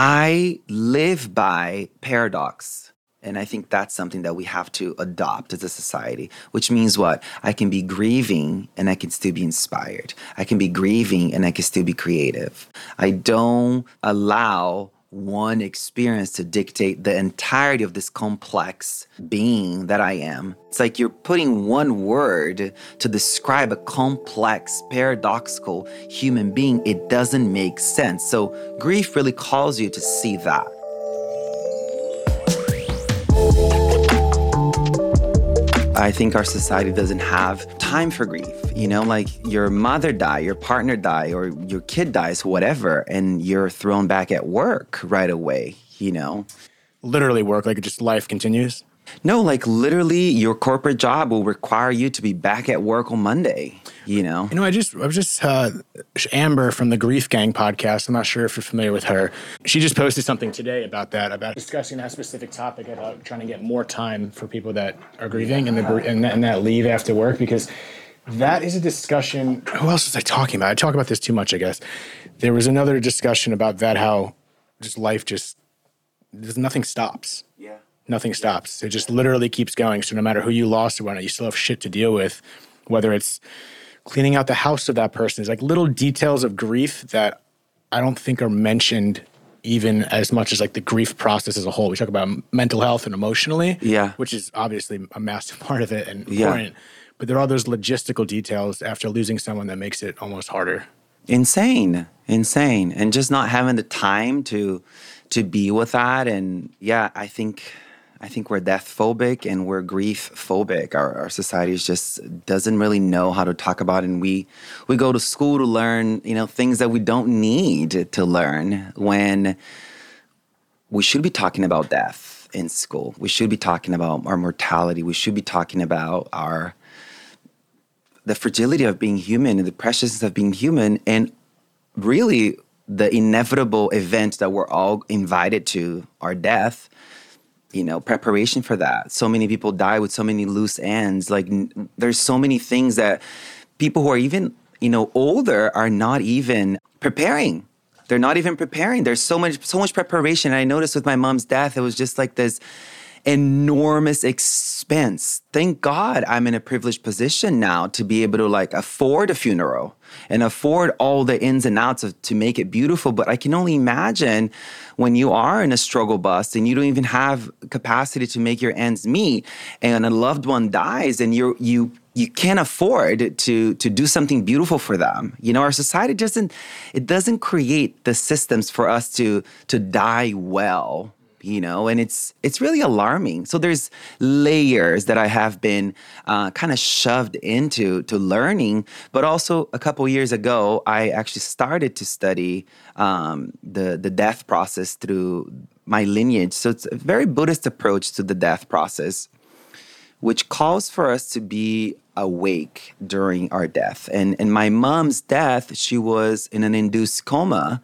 I live by paradox. And I think that's something that we have to adopt as a society, which means what? I can be grieving and I can still be inspired. I can be grieving and I can still be creative. I don't allow one experience to dictate the entirety of this complex being that I am. It's like you're putting one word to describe a complex, paradoxical human being. It doesn't make sense. So, grief really calls you to see that. I think our society doesn't have time for grief. You know, like your mother die, your partner die, or your kid dies, whatever, and you're thrown back at work right away, you know? Literally work, like just life continues? No, like literally, your corporate job will require you to be back at work on Monday. You know. You know, I just, I was just uh, Amber from the Grief Gang podcast. I'm not sure if you're familiar with her. She just posted something today about that, about discussing that specific topic about trying to get more time for people that are grieving and the and that, and that leave after work because that is a discussion. Who else was I talking about? I talk about this too much, I guess. There was another discussion about that how just life just there's nothing stops. Yeah nothing stops. It just literally keeps going. So no matter who you lost or whatnot, you still have shit to deal with, whether it's cleaning out the house of that person. is like little details of grief that I don't think are mentioned even as much as like the grief process as a whole. We talk about mental health and emotionally, yeah, which is obviously a massive part of it and important. Yeah. But there are those logistical details after losing someone that makes it almost harder. Insane, insane, and just not having the time to to be with that. And yeah, I think I think we're death phobic and we're grief phobic. Our, our society just doesn't really know how to talk about it. And we, we go to school to learn, you know, things that we don't need to learn when we should be talking about death in school. We should be talking about our mortality. We should be talking about our the fragility of being human and the preciousness of being human and really the inevitable event that we're all invited to, our death you know preparation for that. So many people die with so many loose ends. Like n- there's so many things that people who are even you know older are not even preparing. They're not even preparing. There's so much so much preparation. I noticed with my mom's death it was just like this enormous expense. Thank God I'm in a privileged position now to be able to like afford a funeral and afford all the ins and outs of to make it beautiful. But I can only imagine when you are in a struggle bus and you don't even have capacity to make your ends meet and a loved one dies and you you you can't afford to to do something beautiful for them. You know, our society doesn't it doesn't create the systems for us to to die well you know and it's it's really alarming. So there's layers that i have been uh, kind of shoved into to learning but also a couple years ago i actually started to study um, the the death process through my lineage. So it's a very buddhist approach to the death process which calls for us to be awake during our death. And in my mom's death she was in an induced coma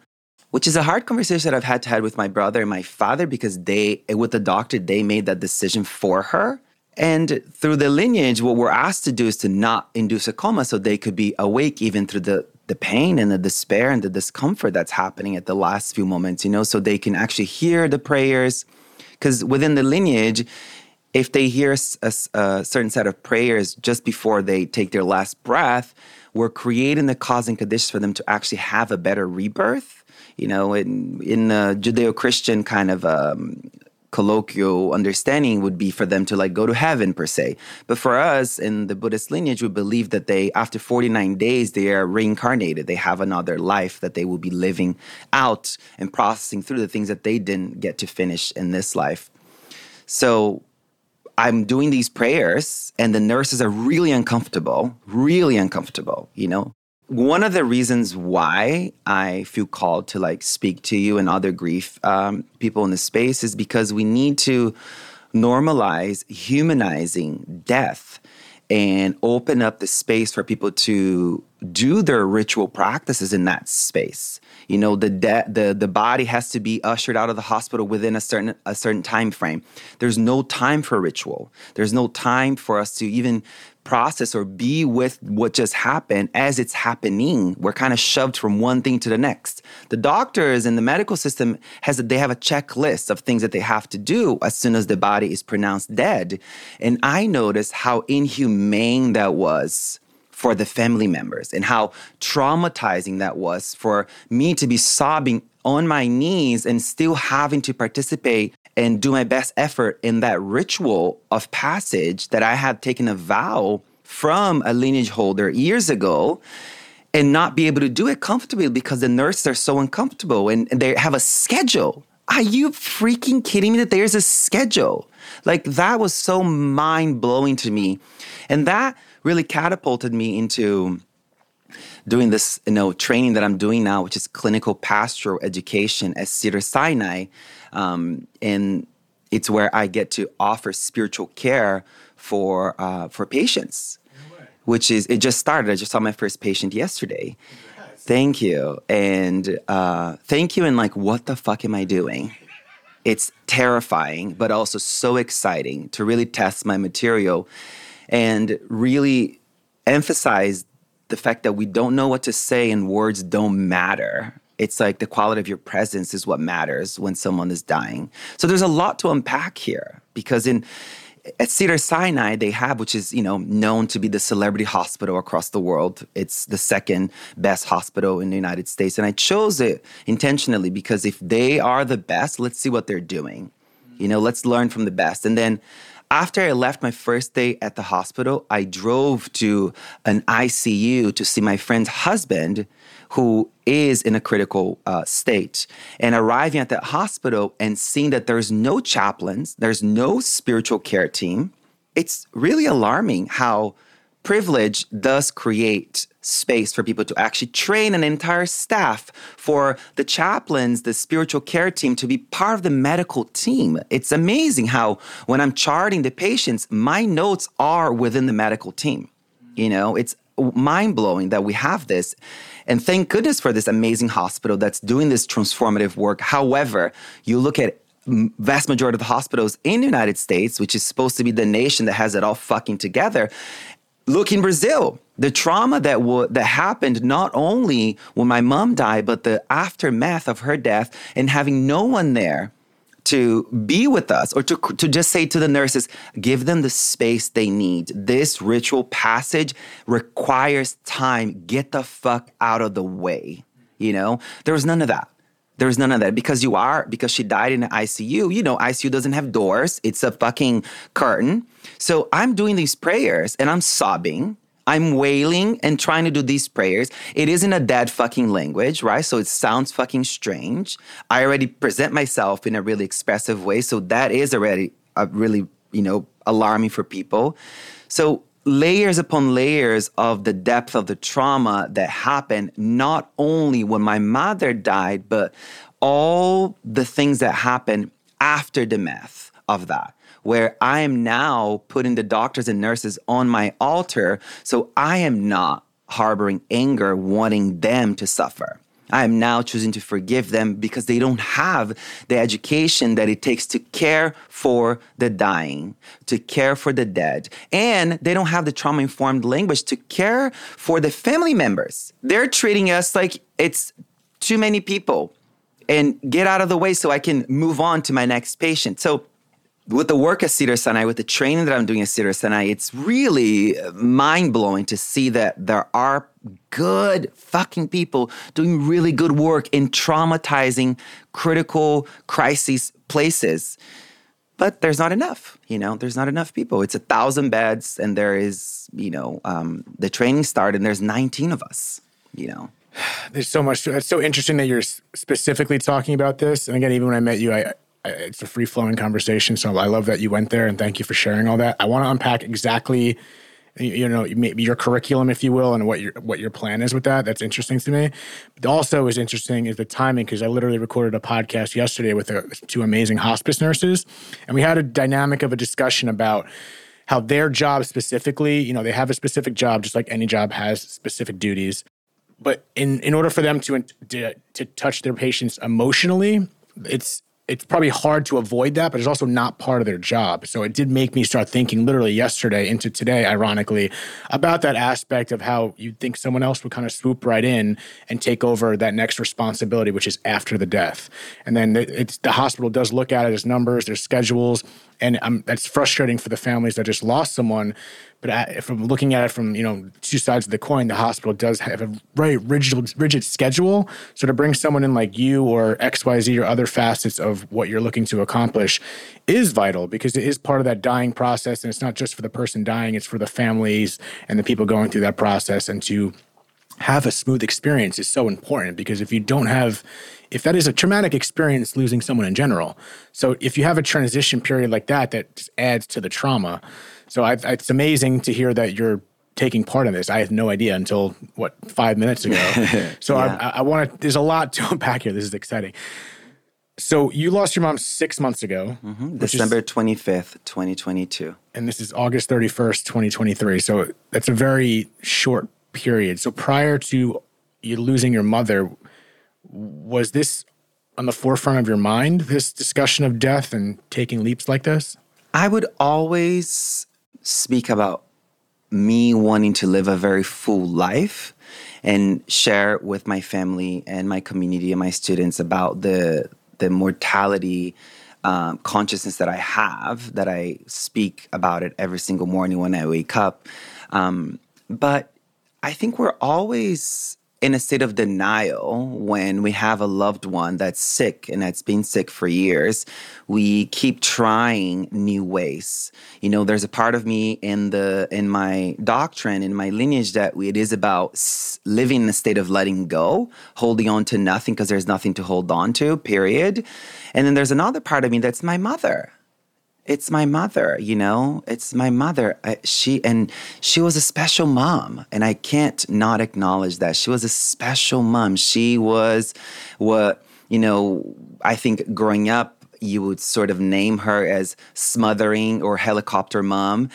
which is a hard conversation that I've had to have with my brother and my father because they, with the doctor, they made that decision for her. And through the lineage, what we're asked to do is to not induce a coma so they could be awake even through the, the pain and the despair and the discomfort that's happening at the last few moments, you know, so they can actually hear the prayers. Because within the lineage, if they hear a, a, certain set of prayers just before they take their last breath, we're creating the cause and conditions for them to actually have a better rebirth you know, in in a Judeo-Christian kind of um, colloquial understanding would be for them to like go to heaven per se. But for us in the Buddhist lineage, we believe that they, after 49 days, they are reincarnated. They have another life that they will be living out and processing through the things that they didn't get to finish in this life. So I'm doing these prayers, and the nurses are really uncomfortable, really uncomfortable, you know? One of the reasons why I feel called to like speak to you and other grief um, people in the space is because we need to normalize humanizing death and open up the space for people to do their ritual practices in that space. You know, the de- the the body has to be ushered out of the hospital within a certain a certain time frame. There's no time for ritual. There's no time for us to even process or be with what just happened as it's happening. We're kind of shoved from one thing to the next. The doctors and the medical system has they have a checklist of things that they have to do as soon as the body is pronounced dead. And I noticed how inhumane that was for the family members and how traumatizing that was for me to be sobbing on my knees and still having to participate and do my best effort in that ritual of passage that I had taken a vow from a lineage holder years ago and not be able to do it comfortably because the nurses are so uncomfortable and, and they have a schedule. Are you freaking kidding me that there's a schedule? Like that was so mind blowing to me. And that really catapulted me into doing this, you know, training that I'm doing now, which is clinical pastoral education at Cedar Sinai. Um, and it's where I get to offer spiritual care for uh, for patients, which is it just started. I just saw my first patient yesterday. Thank you, and uh, thank you. And like, what the fuck am I doing? It's terrifying, but also so exciting to really test my material and really emphasize the fact that we don't know what to say and words don't matter. It's like the quality of your presence is what matters when someone is dying. So there's a lot to unpack here because in at Cedar Sinai, they have, which is you know known to be the celebrity hospital across the world. It's the second best hospital in the United States, and I chose it intentionally because if they are the best, let's see what they're doing. You know, let's learn from the best, and then after I left my first day at the hospital, I drove to an ICU to see my friend's husband, who is in a critical uh, state. And arriving at that hospital and seeing that there's no chaplains, there's no spiritual care team, it's really alarming how privilege does create space for people to actually train an entire staff for the chaplains, the spiritual care team to be part of the medical team. It's amazing how when I'm charting the patients, my notes are within the medical team. You know, it's mind blowing that we have this. And thank goodness for this amazing hospital that's doing this transformative work. However, you look at vast majority of the hospitals in the United States, which is supposed to be the nation that has it all fucking together, look in Brazil, the trauma that w- that happened not only when my mom died, but the aftermath of her death and having no one there to be with us or to, to just say to the nurses, give them the space they need. This ritual passage requires time. Get the fuck out of the way. You know, there was none of that. There was none of that because you are, because she died in the ICU. You know, ICU doesn't have doors, it's a fucking curtain. So I'm doing these prayers and I'm sobbing. I'm wailing and trying to do these prayers. It isn't a dead fucking language, right? So it sounds fucking strange. I already present myself in a really expressive way. So that is already a really, you know, alarming for people. So layers upon layers of the depth of the trauma that happened, not only when my mother died, but all the things that happened after the death of that where I am now putting the doctors and nurses on my altar. So I am not harboring anger, wanting them to suffer. I am now choosing to forgive them because they don't have the education that it takes to care for the dying, to care for the dead, and they don't have the trauma informed language to care for the family members. They're treating us like it's too many people and get out of the way so I can move on to my next patient. So with the work at Cedar Sinai, with the training that I'm doing at Cedar Sinai, it's really mind blowing to see that there are good fucking people doing really good work in traumatizing critical crisis places. But there's not enough, you know, there's not enough people. It's a thousand beds, and there is, you know, um, the training started, and there's 19 of us, you know. There's so much. It's so interesting that you're specifically talking about this. And again, even when I met you, I, it's a free flowing conversation. So I love that you went there and thank you for sharing all that. I want to unpack exactly, you know, maybe your curriculum, if you will, and what your what your plan is with that. That's interesting to me. But also, is interesting is the timing because I literally recorded a podcast yesterday with a, two amazing hospice nurses, and we had a dynamic of a discussion about how their job specifically, you know, they have a specific job, just like any job has specific duties. But in, in order for them to, to, to touch their patients emotionally, it's it's probably hard to avoid that, but it's also not part of their job. So it did make me start thinking literally yesterday into today, ironically, about that aspect of how you'd think someone else would kind of swoop right in and take over that next responsibility, which is after the death. And then the hospital does look at it as numbers, their schedules, and um, that's frustrating for the families that just lost someone. But I, from looking at it from you know two sides of the coin, the hospital does have a very rigid rigid schedule. So to bring someone in like you or X Y Z or other facets of what you're looking to accomplish is vital because it is part of that dying process, and it's not just for the person dying; it's for the families and the people going through that process, and to have a smooth experience is so important because if you don't have if that is a traumatic experience losing someone in general. So if you have a transition period like that that just adds to the trauma. So I, it's amazing to hear that you're taking part in this. I had no idea until what five minutes ago. So yeah. i, I want to there's a lot to unpack here. This is exciting. So you lost your mom six months ago mm-hmm. december is, 25th 2022 and this is august 31st 2023 so that's a very short period. So prior to you losing your mother, was this on the forefront of your mind, this discussion of death and taking leaps like this? I would always speak about me wanting to live a very full life and share with my family and my community and my students about the the mortality um, consciousness that I have, that I speak about it every single morning when I wake up. Um, but I think we're always in a state of denial when we have a loved one that's sick and that's been sick for years. We keep trying new ways. You know, there's a part of me in the in my doctrine, in my lineage, that it is about living in a state of letting go, holding on to nothing because there's nothing to hold on to. Period. And then there's another part of me that's my mother it's my mother you know? It's my mother. I, she and she was a special mom and i can't not acknowledge that. She was a special mom. She was what you know i think growing up you would sort of name her as smothering or helicopter mom.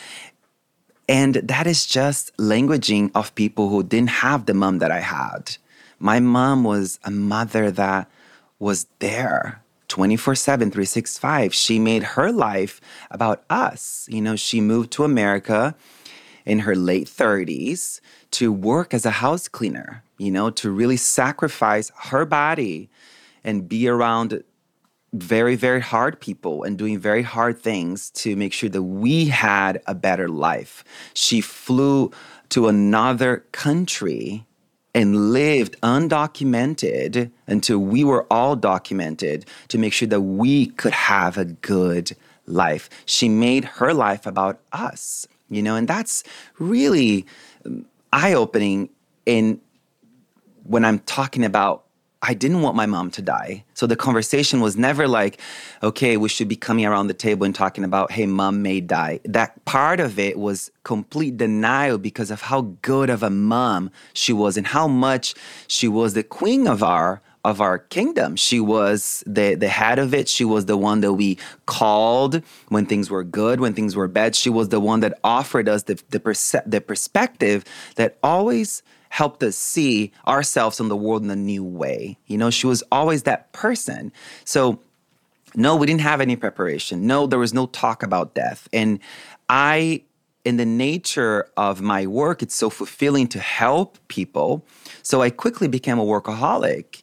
And that is just languaging of people who didn't have the mom that i had. My mom was a mother that was there 24 7, 365. She made her life about us. You know, she moved to America in her late 30s to work as a house cleaner, you know, to really sacrifice her body and be around very, very hard people and doing very hard things to make sure that we had a better life. She flew to another country and lived undocumented until we were all documented to make sure that we could have a good life. She made her life about us, you know, and that's really um, eye opening in when I'm talking about I didn't want my mom to die. So the conversation was never like, okay, we should be coming around the table and talking about, hey, mom may die. That part of it was complete denial because of how good of a mom she was and how much she was the queen of our of our kingdom. She was the the head of it. She was the one that we called when things were good, when things were bad. She was the one that offered us the the, perse- the perspective that always helped us see ourselves in the world in a new way. You know, she was always that person. So, no, we didn't have any preparation. No, there was no talk about death. And I, in the nature of my work, it's so fulfilling to help people. So I quickly became a workaholic.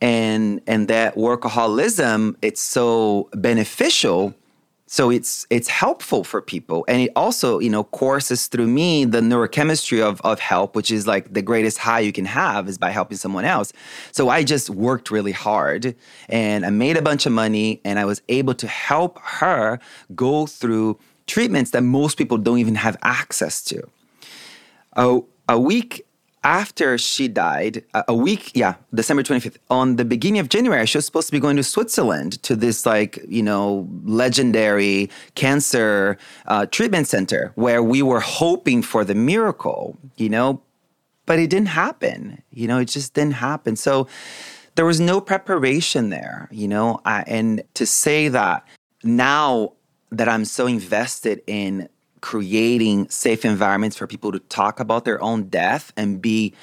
And, and that workaholism, it's so beneficial so it's it's helpful for people. And it also you know courses through me the neurochemistry of, of help which is like the greatest high you can have is by helping someone else. So i just worked really hard and i made a bunch of money and i was able to help her go through treatments that most people don't even have access to. A, a week after she died, a week, yeah, December 25th, on the beginning of January, she was supposed to be going to Switzerland to this, like, you know, legendary cancer uh, treatment center where we were hoping for the miracle, you know, but it didn't happen. You know, it just didn't happen. So there was no preparation there, you know, I, and to say that now that I'm so invested in creating safe environments for people to talk about their own death and be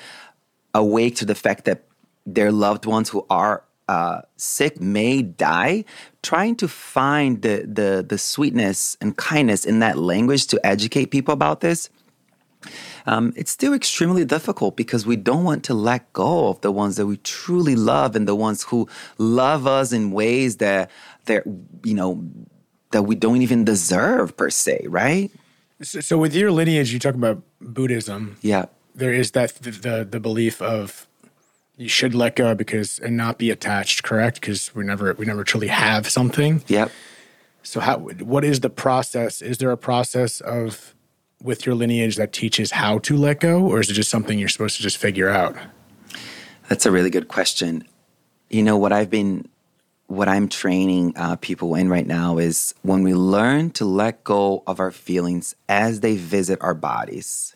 awake to the fact that their loved ones who are uh, sick may die, trying to find the, the the sweetness and kindness in that language to educate people about this. Um, it's still extremely difficult because we don't want to let go of the ones that we truly love and the ones who love us in ways that that you know that we don't even deserve per se, right? So, so with your lineage, you talk about Buddhism. Yeah. There is that the, the, the belief of you should let go because and not be attached, correct? Because we never we never truly have something. Yep. So how what is the process? Is there a process of with your lineage that teaches how to let go, or is it just something you're supposed to just figure out? That's a really good question. You know what I've been what I'm training uh, people in right now is when we learn to let go of our feelings as they visit our bodies,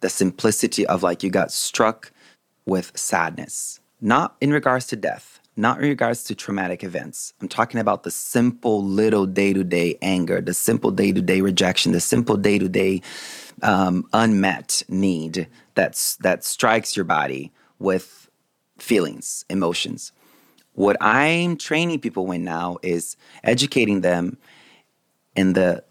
the simplicity of like you got struck with sadness, not in regards to death, not in regards to traumatic events. I'm talking about the simple little day to day anger, the simple day to day rejection, the simple day to day unmet need that's, that strikes your body with feelings, emotions. What I'm training people in now is educating them in the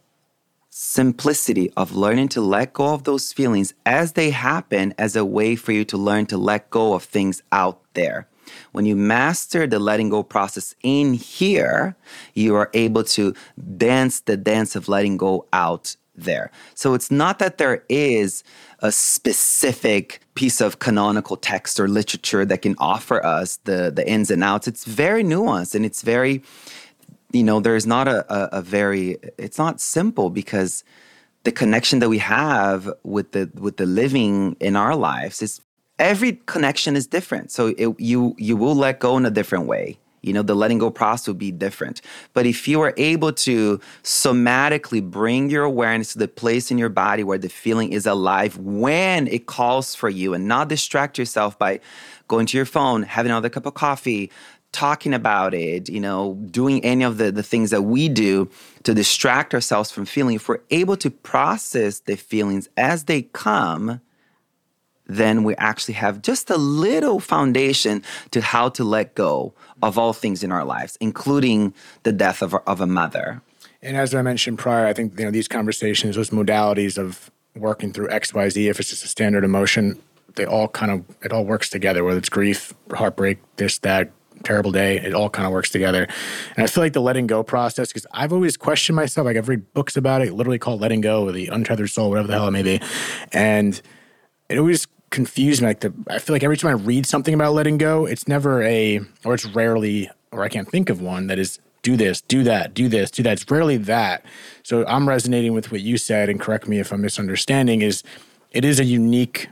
simplicity of learning to let go of those feelings as they happen as a way for you to learn to let go of things out there. When you master the letting go process in here, you are able to dance the dance of letting go out there. So it's not that there is a specific piece of canonical text or literature that can offer us the the ins and outs. It's very nuanced and it's very, you know, there's not a, a, a very it's not simple because the connection that we have with the with the living in our lives is every connection is different. So it, you you will let go in a different way you know the letting go process would be different. But if you are able to somatically bring your awareness to the place in your body where the feeling is alive when it calls for you and not distract yourself by going to your phone having another cup of coffee talking about it you know doing any of the, the things that we do to distract ourselves from feeling if we're able to process the feelings as they come then we actually have just a little foundation to how to let go of all things in our lives, including the death of, of a mother. And as I mentioned prior, I think you know these conversations, those modalities of working through X, Y, Z, if it's just a standard emotion, they all kind of it all works together. Whether it's grief, heartbreak, this, that, terrible day, it all kind of works together. And I feel like the letting go process, because I've always questioned myself. Like I've read books about it, literally called "Letting Go" or the Untethered Soul, whatever the hell it may be, and it always confused me. Like the, I feel like every time I read something about letting go, it's never a, or it's rarely, or I can't think of one that is do this, do that, do this, do that. It's rarely that. So I'm resonating with what you said, and correct me if I'm misunderstanding. Is it is a unique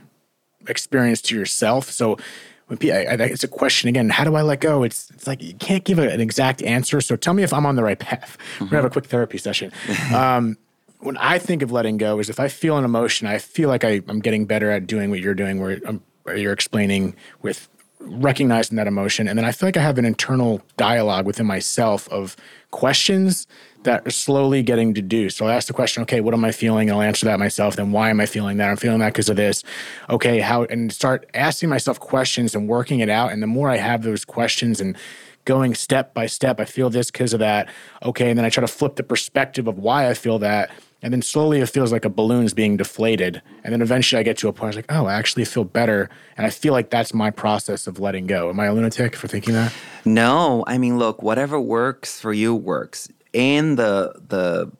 experience to yourself. So when people, I, I, it's a question again. How do I let go? It's it's like you can't give a, an exact answer. So tell me if I'm on the right path. Mm-hmm. We're gonna have a quick therapy session. Um, when I think of letting go is if I feel an emotion, I feel like I, am getting better at doing what you're doing, where, um, where you're explaining with recognizing that emotion. And then I feel like I have an internal dialogue within myself of questions that are slowly getting deduced. So I ask the question, okay, what am I feeling? And I'll answer that myself. Then why am I feeling that? I'm feeling that because of this. Okay, how, and start asking myself questions and working it out. And the more I have those questions and going step by step, I feel this because of that. Okay, and then I try to flip the perspective of why I feel that and then slowly it feels like a balloon's being deflated. And then eventually I get to a point I was like, oh, I actually feel better. And I feel like that's my process of letting go. Am I a lunatic for thinking that? No. I mean, look, whatever works for you works. In the the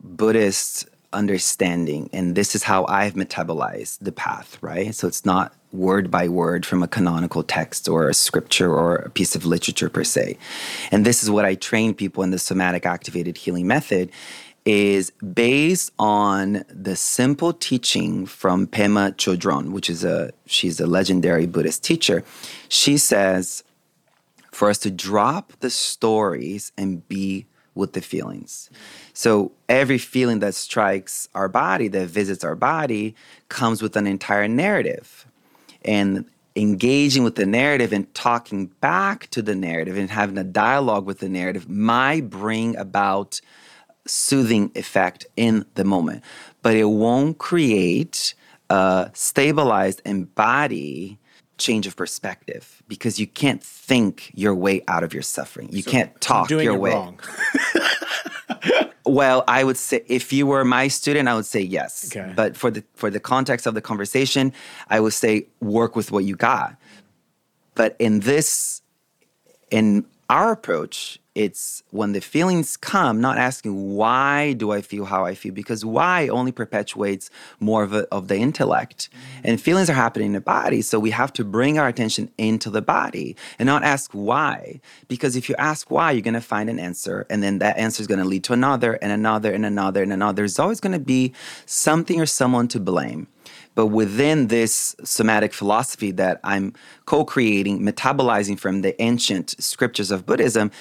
Buddhist understanding, and this is how I've metabolized the path, right? So it's not word by word from a canonical text or a scripture or a piece of literature per se. And this is what I train people in the somatic activated healing method is based on the simple teaching from Pema Chodron, which is a she's a legendary Buddhist teacher. She says for us to drop the stories and be with the feelings. So every feeling that strikes our body, that visits our body, comes with an entire narrative. And engaging with the narrative and talking back to the narrative and having a dialogue with the narrative might bring about soothing effect in the moment. but it won't create a stabilized embody change of perspective because you can't think your way out of your suffering. You can't talk doing your way. wrong. Well, I would say if you were my student, I would say yes. Okay. But for the for the context of the conversation, I would say work with what you got. But in this in our approach, it's when the feelings come, not asking why do I feel how I feel, because why only perpetuates more of, a, of the intellect. Mm-hmm. And feelings are happening in the body, so we have to bring our attention into the body and not ask why. Because if you ask why, you're gonna find an answer, and then that answer is gonna lead to another and another and another and another. There's always gonna be something or someone to blame. But within this somatic philosophy that I'm co creating, metabolizing from the ancient scriptures of Buddhism,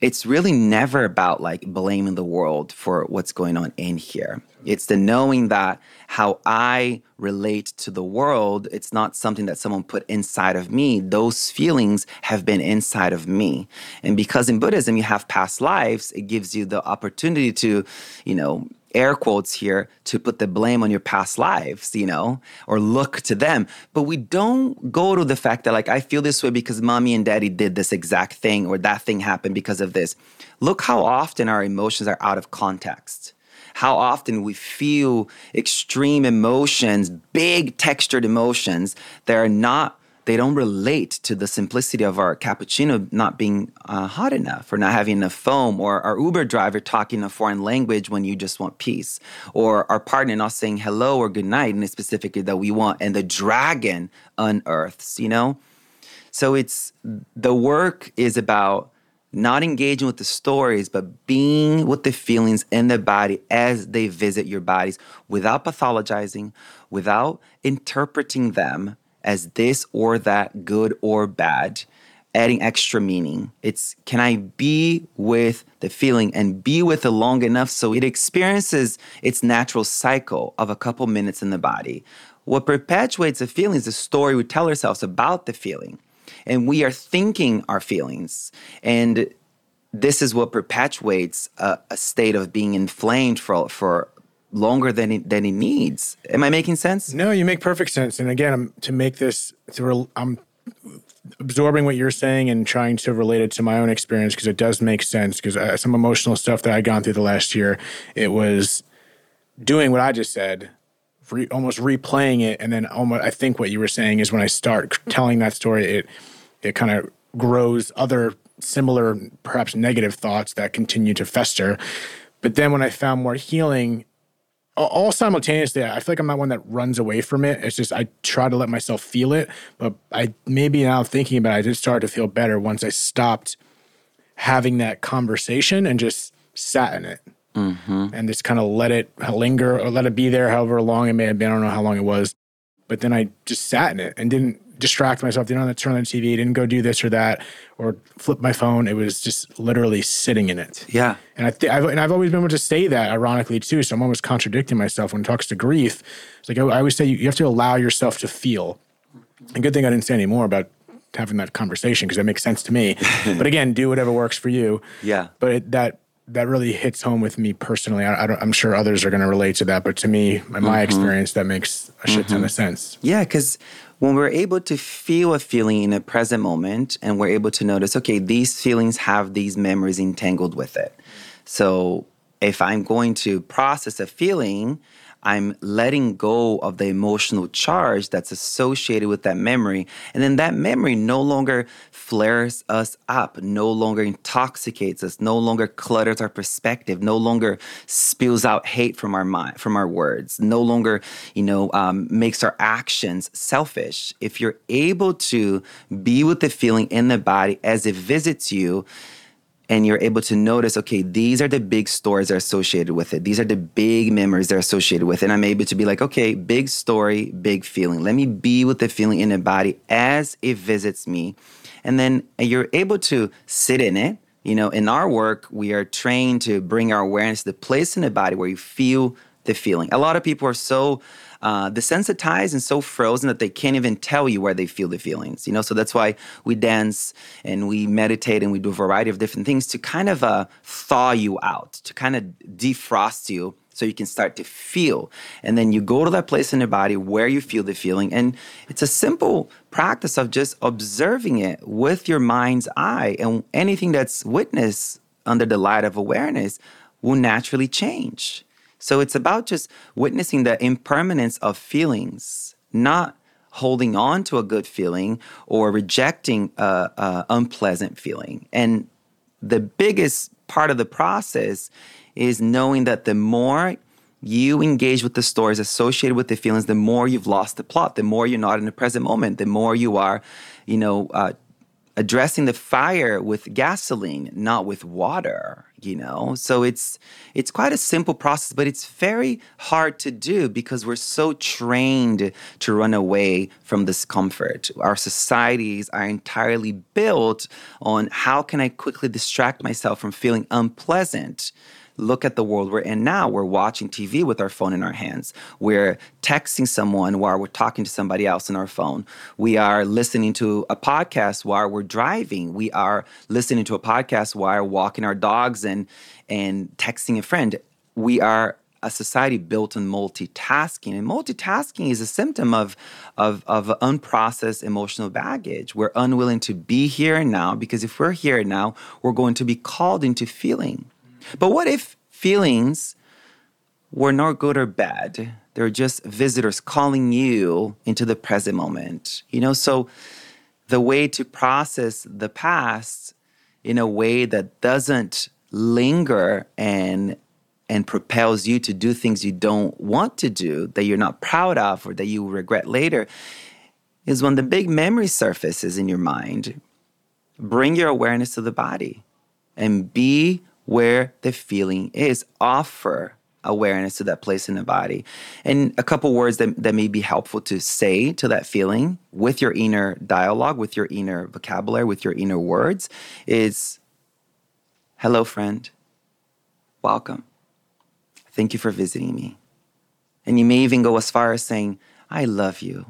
it's really never about like blaming the world for what's going on in here. It's the knowing that how I relate to the world, it's not something that someone put inside of me. Those feelings have been inside of me. And because in Buddhism you have past lives, it gives you the opportunity to, you know, air quotes here to put the blame on your past lives, you know, or look to them. But we don't go to the fact that, like, I feel this way because mommy and daddy did this exact thing or that thing happened because of this. Look how often our emotions are out of context. How often we feel extreme emotions, big textured emotions that are not they don't relate to the simplicity of our cappuccino not being uh, hot enough or not having enough foam or our uber driver talking a foreign language when you just want peace or our partner not saying hello or good night and it's specifically that we want and the dragon unearths you know? So it's the work is about not engaging with the stories, but being with the feelings in the body as they visit your bodies without pathologizing, without interpreting them as this or that, good or bad, adding extra meaning. It's can I be with the feeling and be with it long enough so it experiences its natural cycle of a couple minutes in the body. What perpetuates the feeling is the story we tell ourselves about the feeling. And we are thinking our feelings. And this is what perpetuates a, a state of being inflamed for, for longer than it, than it needs. Am I making sense? No, you make perfect sense. And again, I'm, to make this, to re, I'm absorbing what you're saying and trying to relate it to my own experience because it does make sense. Because uh, some emotional stuff that I'd gone through the last year, it was doing what I just said, re, almost replaying it, and then almost. I think what you were saying is when I start telling that story, it it kind of grows other similar, perhaps negative thoughts that continue to fester. But then when I found more healing all simultaneously i feel like i'm not one that runs away from it. It's just i try to let myself feel it but i maybe now thinking about it i did start to feel better once i stopped having that conversation and just sat in it. Mm-hmm. and just kind of let it linger or let it be there however long it may have been. I don't know how long it was but then i just sat in it and didn't distract myself didn't want to turn on the tv didn't go do this or that or flip my phone it was just literally sitting in it Yeah. and I th- I've, and I've always been able to say that ironically too. So I'm almost contradicting myself when it talks to grief. It's like I, I always say you, you have to allow yourself to feel. And good thing I didn't say any more about having that conversation because that makes sense to me. but again, do whatever works for you. Yeah. But it, that that really hits home with me personally. I, I'm sure others are going to relate to that, but to me, in my mm-hmm. experience, that makes a shit ton mm-hmm. of sense. Yeah, because when we're able to feel a feeling in a present moment and we're able to notice, okay, these feelings have these memories entangled with it. So if I'm going to process a feeling, I'm letting go of the emotional charge that's associated with that memory. And then that memory no longer flares us up, no longer intoxicates us, no longer clutters our perspective, no longer spills out hate from our mind, from our words, no longer, you know, um, makes our actions selfish. If you're able to be with the feeling in the body as it visits you, and you're able to notice, okay, these are the big stories that are associated with it. These are the big memories that are associated with it. And I'm able to be like, okay, big story, big feeling. Let me be with the feeling in the body as it visits me. And then you're able to sit in it. You know, in our work, we are trained to bring our awareness to the place in the body where you feel the feeling. A lot of people are so uh, desensitized and so frozen that they can't even tell you where they feel the feelings. You know, so that's why we dance and we meditate and we do a variety of different things to kind of uh, thaw you out, to kind of defrost you so you can start to feel. And then you go to that place in your body where you feel the feeling. And it's a simple practice of just observing it with your mind's eye. And anything that's witnessed under the light of awareness will naturally change. So it's about just witnessing the impermanence of feelings, not holding on to a good feeling or rejecting a, a unpleasant feeling. And the biggest part of the process is knowing that the more you engage with the stories associated with the feelings, the more you've lost the plot, the more you're not in the present moment, the more you are, you know, uh, addressing the fire with gasoline, not with water, you know? So it's it's quite a simple process, but it's very hard to do because we're so trained to run away from discomfort. Our societies are entirely built on how can I quickly distract myself from feeling unpleasant look at the world we're in now. We're watching TV with our phone in our hands. We're texting someone while we're talking to somebody else on our phone. We are listening to a podcast while we're driving. We are listening to a podcast while walking our dogs and and texting a friend. We are a society built on multitasking. And multitasking is a symptom of, of, of unprocessed emotional baggage. We're unwilling to be here now because if we're here now, we're going to be called into feeling. But what if feelings were not good or bad? They're just visitors calling you into the present moment. You know, so the way to process the past in a way that doesn't linger and and propels you to do things you don't want to do that you're not proud of or that you regret later is when the big memory surfaces in your mind bring your awareness to the body and be where the feeling is. Offer awareness to that place in the body. And a couple words that, that may be helpful to say to that feeling with your inner dialogue, with your inner vocabulary, with your inner words is Hello, friend. Welcome. Thank you for visiting me. And you may even go as far as saying, I love you.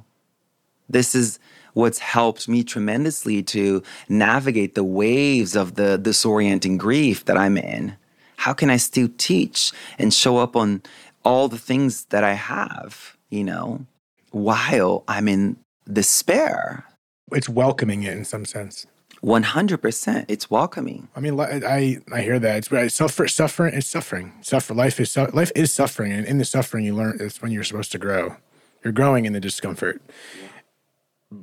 This is what's helped me tremendously to navigate the waves of the disorienting grief that I'm in. How can I still teach and show up on all the things that I have, you know, while I'm in despair? It's welcoming it in some sense. 100% it's welcoming i mean i i hear that it's right suffer suffering it's suffering suffer life is life is suffering and in the suffering you learn it's when you're supposed to grow you're growing in the discomfort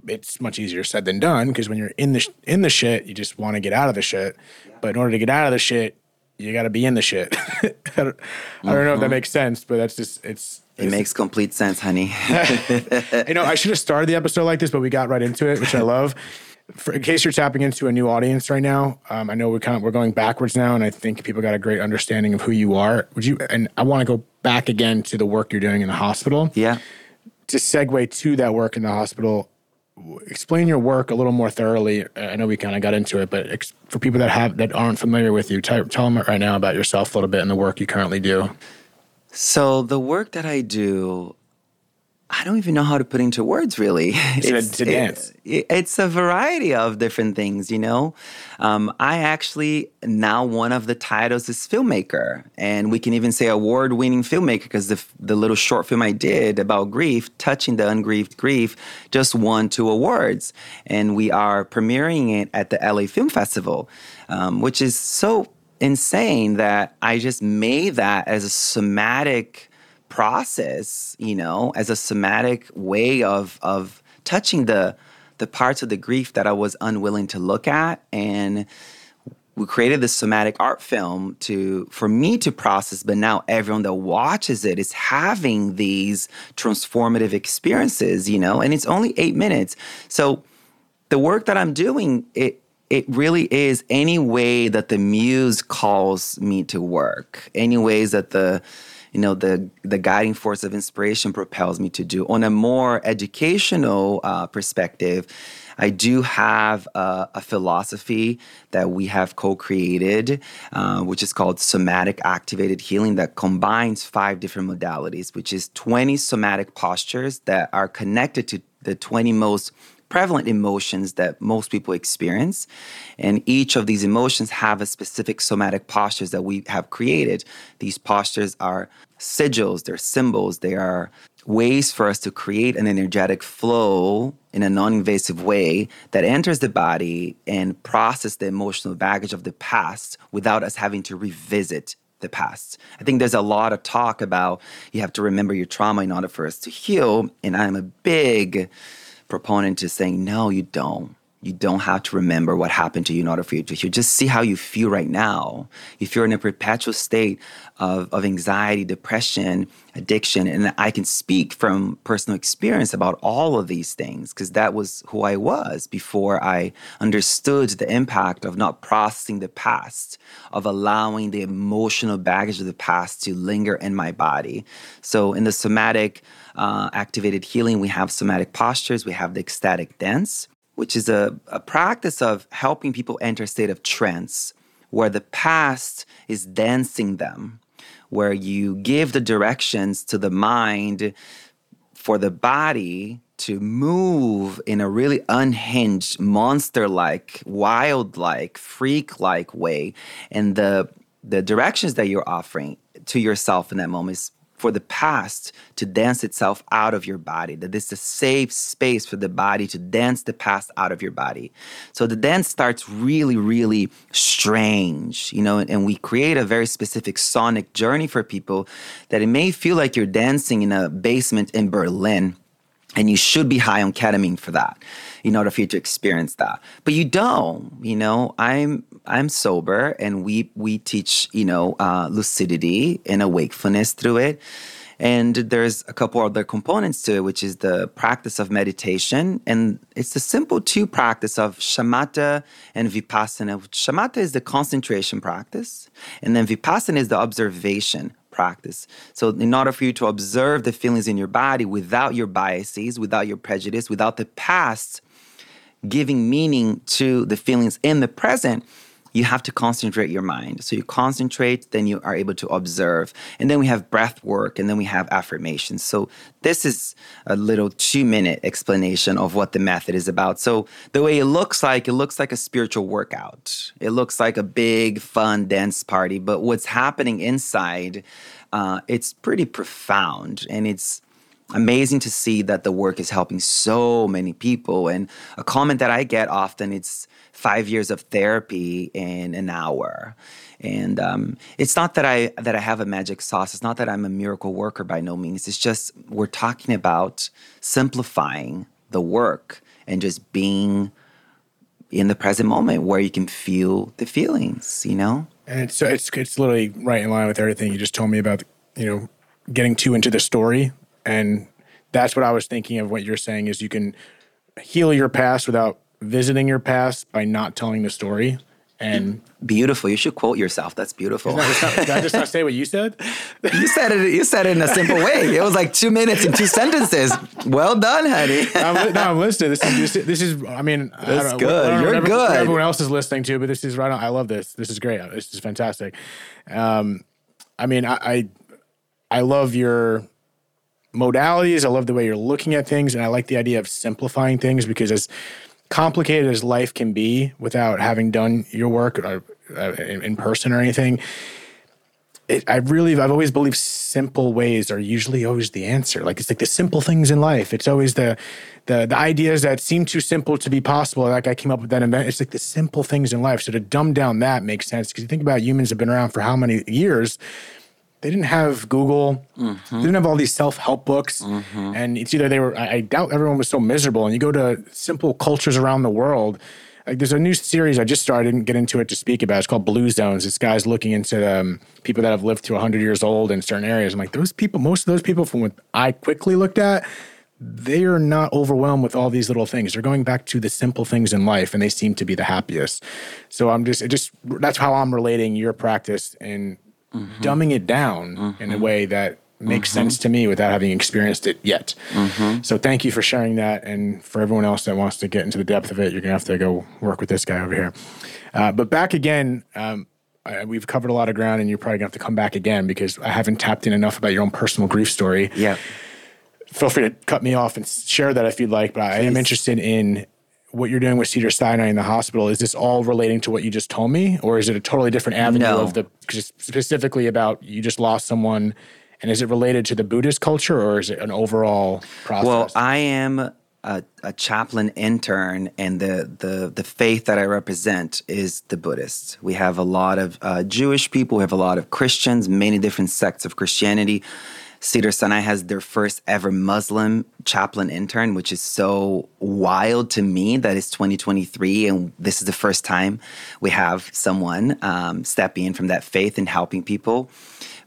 it's much easier said than done because when you're in the sh- in the shit, you just want to get out of the shit. But in order to get out of the shit, you got to be in the shit. I, don't, I don't mm-hmm. know if that mm-hmm. makes sense, but that's just it's. It makes complete sense, honey. you know, I should have started the episode like this, but we got right into it, which I love. For, in case you're tapping into a new audience right now, um, I know we kind of we're going backwards now, and I think people got a great understanding of who you are. Would you? And I want to go back again to the work you're doing in the hospital. Yeah. To segue to that work in the hospital, explain your work a little more thoroughly. I know we kind of got into it, but ex- for people that have that aren't familiar with you, t- tell them right now about yourself a little bit and the work you currently do. So the work that I do, I don't even know how to put into words really. It's, a, dance. It, it's a variety of different things, you know. Um, I actually now one of the titles is filmmaker, and we can even say award-winning filmmaker because the the little short film I did about grief, touching the ungrieved grief, just won two awards, and we are premiering it at the LA Film Festival, um, which is so insane that I just made that as a somatic process, you know, as a somatic way of of touching the the parts of the grief that I was unwilling to look at and we created this somatic art film to for me to process but now everyone that watches it is having these transformative experiences you know and it's only 8 minutes. So the work that I'm doing it it really is any way that the muse calls me to work any ways that the you know the the guiding force of inspiration propels me to do. On a more educational uh, perspective, I do have a, a, philosophy that we have co-created, uh, which is called somatic activated healing, that combines five different modalities, which is 20 somatic postures that are connected to the 20 most prevalent emotions that most people experience. And each of these emotions have a specific somatic postures that we have created. These postures are sigils, they're symbols, they are ways for us to create an energetic flow in a non-invasive way that enters the body and process the emotional baggage of the past without us having to revisit the past. I think there's a lot of talk about you have to remember your trauma in order for us to heal. And I'm a big proponent to saying, no, you don't. You don't have to remember what happened to you in order for you to heal. Just see how you feel right now. If you're in a perpetual state of, of anxiety, depression, addiction, and I can speak from personal experience about all of these things because that was who I was before I understood the impact of not processing the past, of allowing the emotional baggage of the past to linger in my body. So, in the somatic uh, activated healing, we have somatic postures, we have the ecstatic dance which is a, a practice of helping people enter a state of trance where the past is dancing them, where you give the directions to the mind for the body to move in a really unhinged, monster like, wild like, freak like way. And the the directions that you're offering to yourself in that moment is for the past to dance itself out of your body, that this is a safe space for the body to dance the past out of your body. So the dance starts really, really strange, you know, and we create a very specific sonic journey for people that it may feel like you're dancing in a basement in Berlin and you should be high on ketamine for that in order for you to experience that but you don't you know i'm i'm sober and we we teach you know uh, lucidity and awakefulness through it. And there's a couple other components to it which is the practice of meditation. And it's a simple two practice of shamatha and vipassana. Shamatha is the concentration practice and then vipassana is the observation practice. So, in order for you to observe the feelings in your body without your biases, without your prejudice, without the past giving meaning to the feelings in the present, you have to concentrate your mind. So you concentrate, then you are able to observe. And then we have breath work, and then we have affirmations. So this is a little two minute explanation of what the method is about. So the way it looks like, it looks like a spiritual workout. It looks like a big, fun dance party. But what's happening inside, uh, it's pretty profound. And it's amazing to see that the work is helping so many people. And a comment that I get often, it's, five years of therapy in an hour. And um, it's not that I that I have a magic sauce. It's not that I'm a miracle worker by no means. It's just we're talking about simplifying the work and just being in the present moment where you can feel the feelings. You know. And it's it's it's literally right in line with everything you just told me about. You know, getting too into the story, and that's what I was thinking of. What you're saying is you can heal your past without visiting your past by not telling the story. And beautiful. You should quote yourself. That's beautiful. Not, did I just not say what you said? you said it. You said it in a simple way. It was like two minutes and two sentences. Well done, honey. I'm, no, I'm listening. This is this, this is. I mean, that's I good. You're good. Everyone else is listening to, but this is right on. I love this. This is great. This is fantastic. Um, I mean, I, I I love your modalities. I love the way you're looking at things, and I like the idea of simplifying things because as complicated as life can be without having done your work or, uh, in, in, person or anything, it, I really, I've always believed simple ways are usually always the answer. Like it's like the simple things in life. It's always the, the, the ideas that seem too simple to be possible. That guy came up with that invent. It's like the simple things in life. So to dumb down that makes sense because you think about humans have been around for how many years they didn't have Google. Mm-hmm. They didn't have all these self help books. Mm-hmm. And it's either they were, I, I, doubt everyone was so miserable. And you go to simple cultures around the world. Like there's a new series I just started, I didn't get into it to speak about. It's called Blue Zones. This guy's looking into um, people that have lived to 100 years old in certain areas. I'm like, those people, most of those people, from what I quickly looked at, they are not overwhelmed with all these little things. They're going back to the simple things in life, and they seem to be the happiest. So I'm just, it just that's how I'm relating your practice and mm-hmm. dumbing it down mm-hmm. in a way that makes mm-hmm. sense to me without having experienced it yet. Mm-hmm. So thank you for sharing that. And for everyone else that wants to get into the depth of it, you're going to have to go work with this guy over here. Uh, but back again, um, I, we've covered a lot of ground and you're probably going to have to come back again because I haven't tapped in enough about your own personal grief story. Yeah. feel free to cut me off and share that if you'd like. But I am interested in what you're doing with Cedar Sinai in the hospital. Is this all relating to what you just told me, or is it a totally different avenue No. of the specifically about you just lost someone? And is it related to the Buddhist culture, or is it an overall process? Well, I am a, a chaplain intern, and the, the the faith that I represent is the Buddhists. We have a lot of uh, Jewish people, we have a lot of Christians, many different sects of Christianity. Cedar Sinai has their first ever Muslim chaplain intern, which is so wild to me that it's 2023 and this is the first time we have someone um, stepping in from that faith and helping people.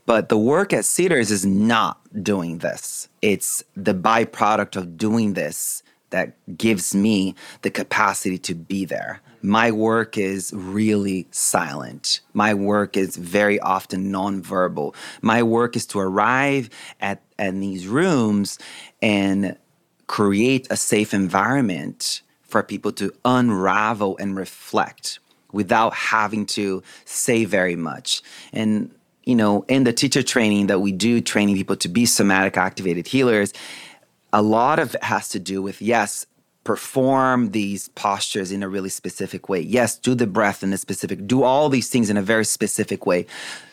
But the work at Cedars is not doing this. It's the byproduct of doing this that gives me the capacity to be there. My work is really silent. My work is very often nonverbal. My work is to arrive at, at these rooms and create a safe environment for people to unravel and reflect without having to say very much. And, you know, in the teacher training that we do, training people to be somatic activated healers, a lot of it has to do with, yes, perform these postures in a really specific way. Yes, do the breath in a specific, do all these things in a very specific way.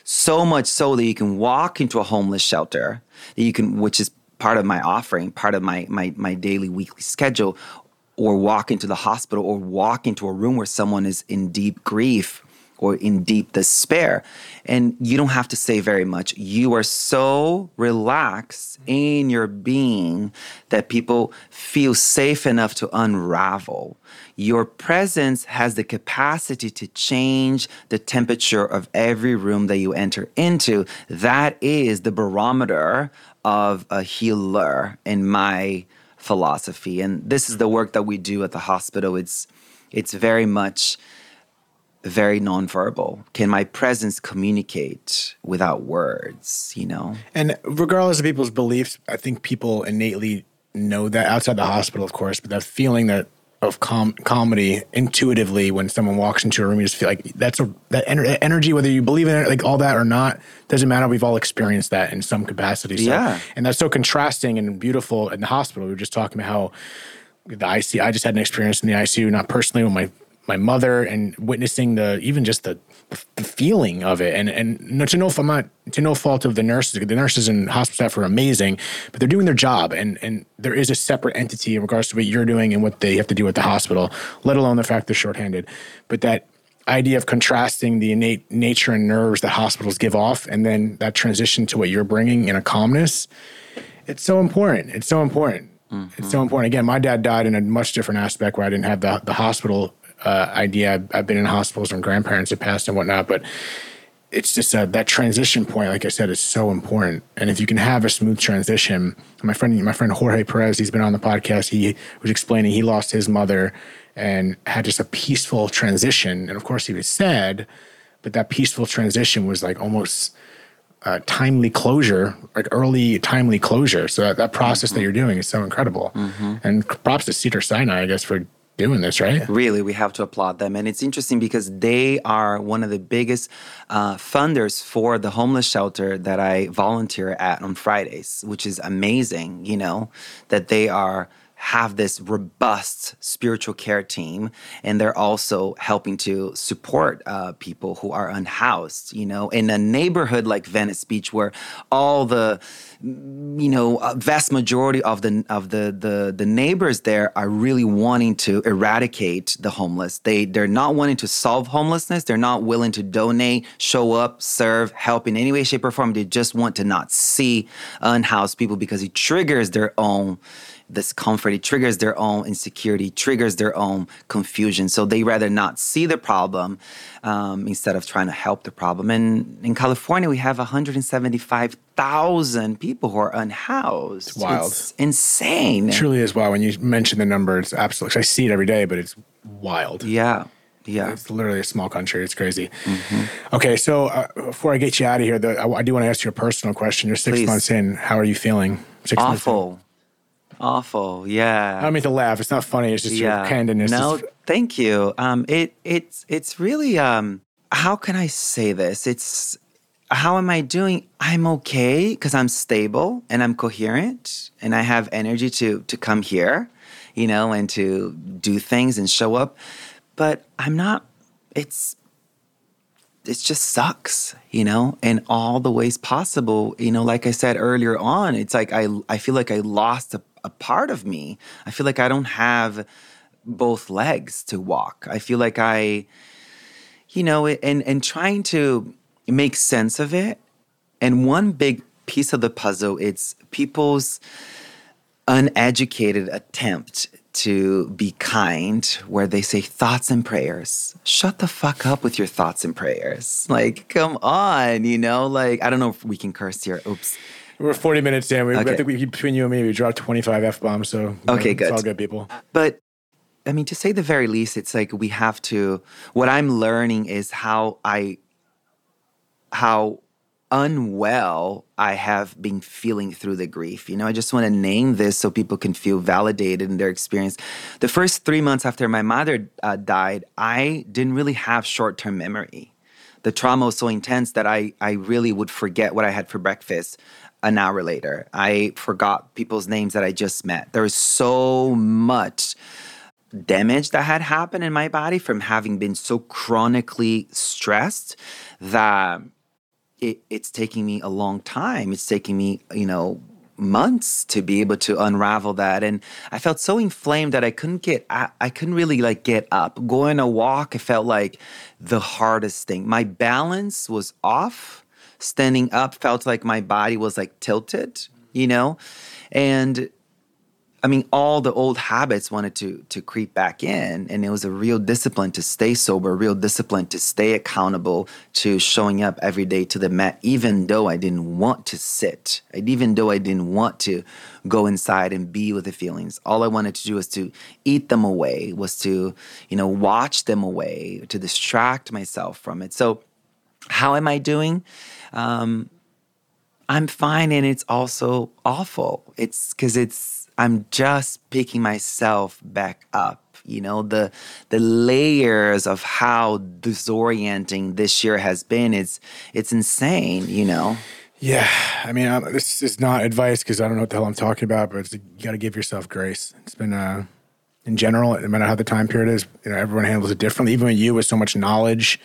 So much so that you can walk into a homeless shelter, that you can, which is part of my offering, part of my my my daily weekly schedule, or walk into the hospital or walk into a room where someone is in deep grief or in deep despair. And you don't have to say very much. You are so relaxed in your being that people feel safe enough to unravel. Your presence has the capacity to change the temperature of every room that you enter into. That is the barometer of a healer in my philosophy. And this is the work that we do at the hospital. It's it's very much very nonverbal. Can my presence communicate without words, you know? And regardless of people's beliefs, I think people innately know that outside the hospital, of course, but that feeling that of com- comedy intuitively when someone walks into a room, you just feel like that's a that ener- energy, whether you believe in it, like all that or not, doesn't matter. We've all experienced that in some capacity. So, Yeah. and that's so contrasting and beautiful in the hospital. We were just talking about how the ICU. I just had an experience in the ICU, not personally with my my mother, and witnessing the even just the the feeling of it, and and no, to no I'm not to no fault of the nurses. The nurses and hospital staff are amazing, but they're doing their job, and and there is a separate entity in regards to what you're doing and what they have to do at the hospital. Let alone the fact they're shorthanded, but that idea of contrasting the innate nature and nerves that hospitals give off, and then that transition to what you're bringing in a calmness. It's so important. It's so important. It's so mm-hmm. important. Again, my dad died in a much different aspect where I didn't have the, the hospital uh, idea. I've, I've been in hospitals when grandparents had passed and whatnot, but it's just uh, that transition point, like I said, is so important. And if you can have a smooth transition, my friend, my friend Jorge Perez, he's been on the podcast. He was explaining he lost his mother and had just a peaceful transition. And of course, he was sad, but that peaceful transition was like almost uh, timely closure, like early timely closure. So that, that process that you're doing is so incredible. And props to Cedar Sinai, I guess, for doing this, right? Really, we have to applaud them. And it's interesting because they are one of the biggest uh, funders for the homeless shelter that I volunteer at on Fridays, which is amazing, you know, that they are have this robust spiritual care team and they're also helping to support uh, people who are unhoused you know in a neighborhood like venice beach where all the you know, vast majority of the of the the the neighbors there are really wanting to eradicate the homeless. They they're not wanting to solve homelessness. They're not willing to donate, show up, serve, help in any way, shape, or form. They just want to not see unhoused people because it triggers their own discomfort. It triggers their own insecurity, triggers their own confusion. So they rather not see the problem um, instead of trying to help the problem. And in California, we have 175,000 people who are unhoused. It's wild. It's insane. It truly is wild. When you mention the number, it's absolutely. I see it every day, but it's wild. Yeah. Yeah. It's literally a small country. It's crazy. Mm-hmm. Okay, so uh, before I get you out of here, the, I, I do want to ask you a personal question. You're six Please. months in. How are you feeling? Six months in. Awful. Yeah. I don't mean to laugh. It's not funny. It's just your candidness. No, thank you. Um, it it's it's really um, how can I say this? It's how am I doing? I'm okay because I'm stable and I'm coherent and I have energy to to come here, you know, and to do things and show up. But I'm not. It's it just sucks, you know, in all the ways possible. You know, like I said earlier on, it's like I I feel like I lost a, a part of me. I feel like I don't have both legs to walk. I feel like I, you know, and and trying to make sense of it. And one big piece of the puzzle, it's people's uneducated attempt to be kind, where they say thoughts and prayers. Shut the fuck up with your thoughts and prayers. Like, come on, you know? Like, I don't know if we can curse here. Oops. We're 40 minutes in. We, okay. I think we, between you and me, we dropped 25 F bombs. So, okay, know, good. It's all good, people. But I mean, to say the very least, it's like we have to. What I'm learning is how I, how unwell I have been feeling through the grief. You know, I just want to name this so people can feel validated in their experience. The first three months after my mother uh, died, I didn't really have short term memory. The trauma was so intense that I, I really would forget what I had for breakfast an hour later. I forgot people's names that I just met. There was so much damage that had happened in my body from having been so chronically stressed that it, it's taking me a long time. It's taking me, you know, months to be able to unravel that and i felt so inflamed that i couldn't get I, I couldn't really like get up going a walk it felt like the hardest thing my balance was off standing up felt like my body was like tilted you know and I mean, all the old habits wanted to to creep back in, and it was a real discipline to stay sober, real discipline to stay accountable to showing up every day to the mat, even though I didn't want to sit, even though I didn't want to go inside and be with the feelings. All I wanted to do was to eat them away, was to you know watch them away, to distract myself from it. So, how am I doing? Um, I'm fine, and it's also awful. It's because it's I'm just picking myself back up. You know, the the layers of how disorienting this year has been, it's it's insane, you know. Yeah, I mean, I'm, this is not advice because I don't know what the hell I'm talking about, but you got to give yourself grace. It's been, uh, in general, no matter how the time period is, you know, everyone handles it differently. Even with you, with so much knowledge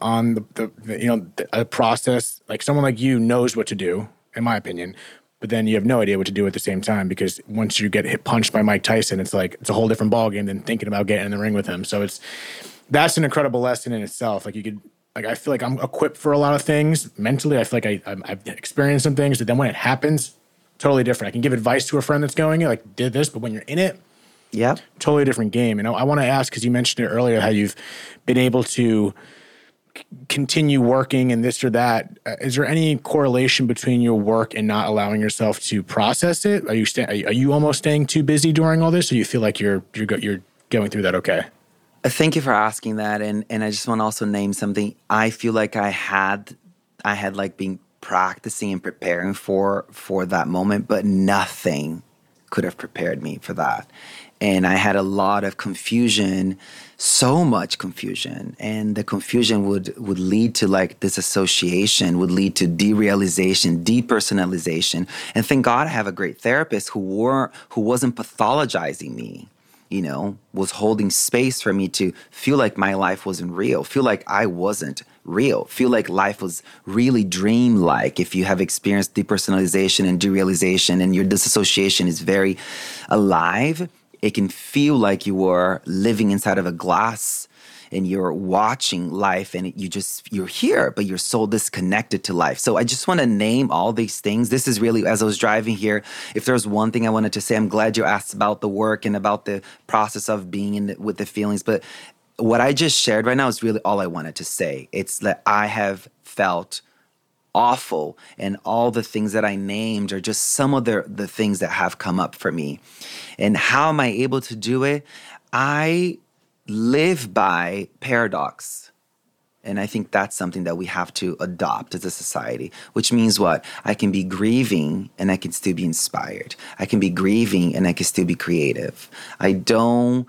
on the, the, the you know, the, a process, like someone like you knows what to do, in my opinion but then you have no idea what to do at the same time because once you get hit punched by Mike Tyson, it's like it's a whole different ballgame than thinking about getting in the ring with him. So it's that's an incredible lesson in itself. Like you could like I feel like I'm equipped for a lot of things mentally. I feel like I I've experienced some things, but then when it happens, totally different. I can give advice to a friend that's going like did this, but when you're in it, yeah, totally different game. And I, I want to ask because you mentioned it earlier how you've been able to continue working and this or that. Uh, is there any correlation between your work and not allowing yourself to process it? Are you sta- are you almost staying too busy during all this, or you feel like you're you're go- you're going through that okay? Uh, thank you for asking that, and and I just want to also name something. I feel like I had I had like been practicing and preparing for for that moment, but nothing could have prepared me for that and I had a lot of confusion, so much confusion, and the confusion would would lead to like disassociation, would lead to derealization, depersonalization. And thank God I have a great therapist who were who wasn't pathologizing me, you know, was holding space for me to feel like my life wasn't real, feel like I wasn't real, feel like life was really dreamlike. If you have experienced depersonalization and derealization, and your disassociation is very alive it can feel like you are living inside of a glass and you're watching life and you just you're here but you're so disconnected to life. So i just want to name all these things. This is really as i was driving here if there's one thing i wanted to say i'm glad you asked about the work and about the process of being in the, with the feelings but what i just shared right now is really all i wanted to say. It's that i have felt awful and all the things that I named are just some of the the things that have come up for me. And how am I able to do it? I live by paradox. And I think that's something that we have to adopt as a society, which means what? I can be grieving and I can still be inspired. I can be grieving and I can still be creative. I don't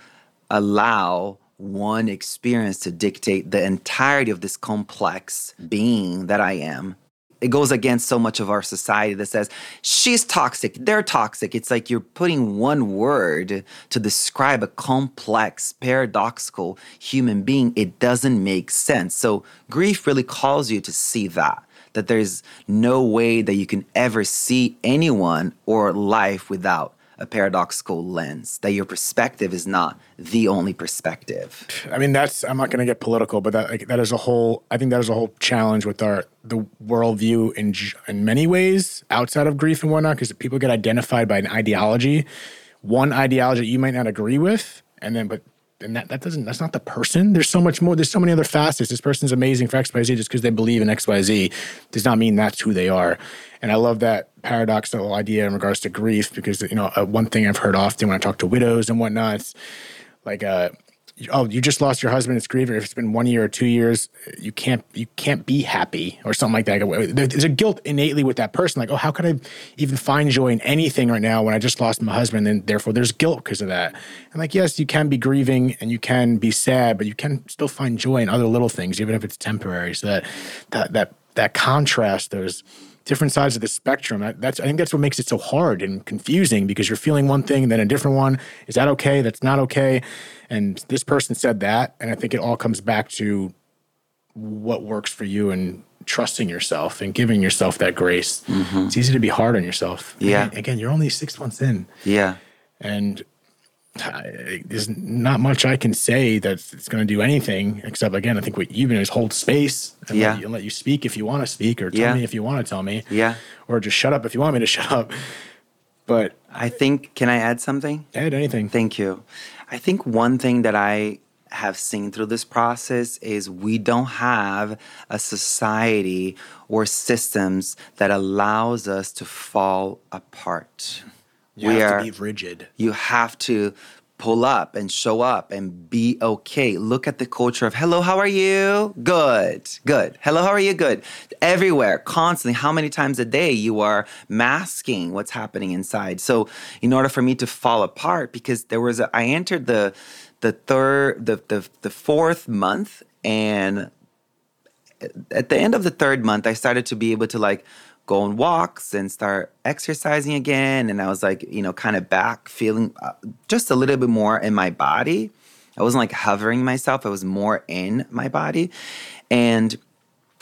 allow one experience to dictate the entirety of this complex being that I am. It goes against so much of our society that says she's toxic, they're toxic. It's like you're putting one word to describe a complex, paradoxical human being. It doesn't make sense. So, grief really calls you to see that that there's no way that you can ever see anyone or life without a paradoxical lens, that your perspective is not the only perspective. I mean, that's I'm not going to get political, but that like, that is a whole. I think that is a whole challenge with our the worldview in in many ways outside of grief and whatnot, because people get identified by an ideology, one ideology you might not agree with, and then but and that, that doesn't that's not the person. There's so much more there's so many other facets. This person's amazing for xyz just because they believe in xyz does not mean that's who they are. And i love that paradoxical idea in regards to grief because you know uh, one thing i've heard often when i talk to widows and whatnot like uh oh, you just lost your husband. It's grieving. If it's been one year or two years, you can't you can't be happy or something like that. There's a guilt innately with that person. Like, oh, how could I even find joy in anything right now when I just lost my husband? And therefore, there's guilt because of that. And like, yes, you can be grieving and you can be sad, but you can still find joy in other little things, even if it's temporary. So that that that that contrast, those different sides of the spectrum. That's I think that's what makes it so hard and confusing because you're feeling one thing and then a different one. Is that okay? That's not okay. And this person said that, and I think it all comes back to what works for you and trusting yourself and giving yourself that grace. Mm-hmm. It's easy to be hard on yourself. Yeah. again, you're only six months in. Yeah. And there's not much I can say that's going to do anything except again I think what you've is hold space and yeah. let, you, let you speak if you want to speak or tell yeah. me if you want to tell me. Yeah. Or just shut up if you want me to shut up. But I think can I add something? Add anything. Thank you. I think one thing that I have seen through this process is we don't have a society or systems that allows us to fall apart you we have are, to be rigid. You have to pull up and show up and be okay. Look at the culture of hello, how are you? Good, good. Hello, how are you? Good. Everywhere, constantly, how many times a day you are masking what's happening inside. So, in order for me to fall apart, because there was a, I entered the the third, the the, the fourth month, and at the end of the third month, I started to be able to like go on walks and start exercising again. And I was like, you know, kind of back feeling uh, just a little bit more in my body. I wasn't like hovering myself, I was more in my body. And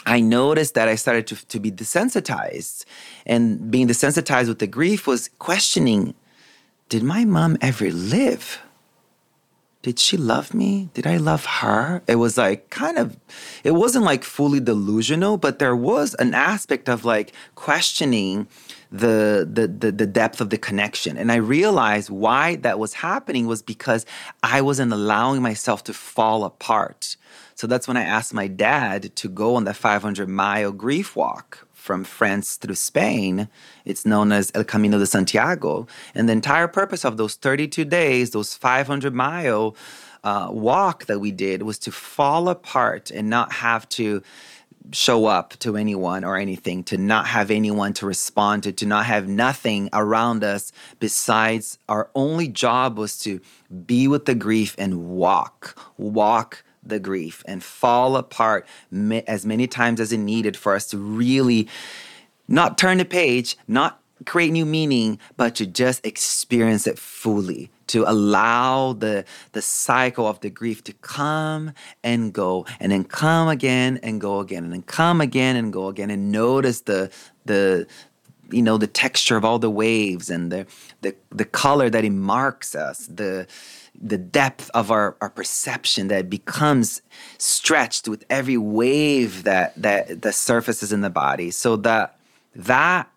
I noticed that I started to, to be desensitized. And being desensitized with the grief was questioning did my mom ever live? Did she love me? Did I love her? It was like kind of, it wasn't like fully delusional, but there was an aspect of like questioning the, the the the depth of the connection. And I realized why that was happening was because I wasn't allowing myself to fall apart. So that's when I asked my dad to go on the 500 mile grief walk from France through Spain. It's known as El Camino de Santiago. And the entire purpose of those 32 days, those 500 mile uh, walk that we did, was to fall apart and not have to show up to anyone or anything, to not have anyone to respond to, to not have nothing around us besides our only job was to be with the grief and walk, walk the grief and fall apart as many times as it needed for us to really not turn the page, not create new meaning, but to just experience it fully, to allow the the cycle of the grief to come and go, and then come again and go again, and then come again and go again, and notice the the you know the texture of all the waves and the the the color that it marks us, the the depth of our, our perception that becomes stretched with every wave that that that surfaces in the body so that that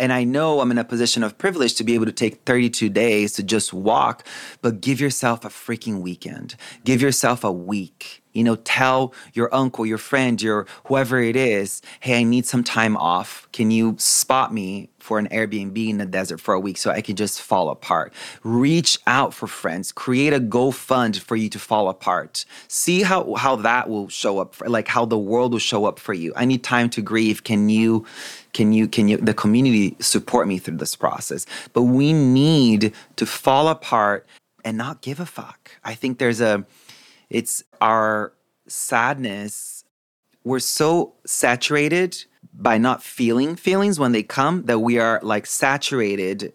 and I know I'm in a position of privilege to be able to take 32 days to just walk, but give yourself a freaking weekend. Give yourself a week. You know, tell your uncle, your friend, your whoever it is, hey, I need some time off. Can you spot me for an Airbnb in the desert for a week so I can just fall apart? Reach out for friends. Create a GoFund for you to fall apart. See how how that will show up, for, like how the world will show up for you. I need time to grieve. Can you can you can you the community support me through this process? But we need to fall apart and not give a fuck. I think there's a It's our sadness. We're so saturated by not feeling feelings when they come that we are like saturated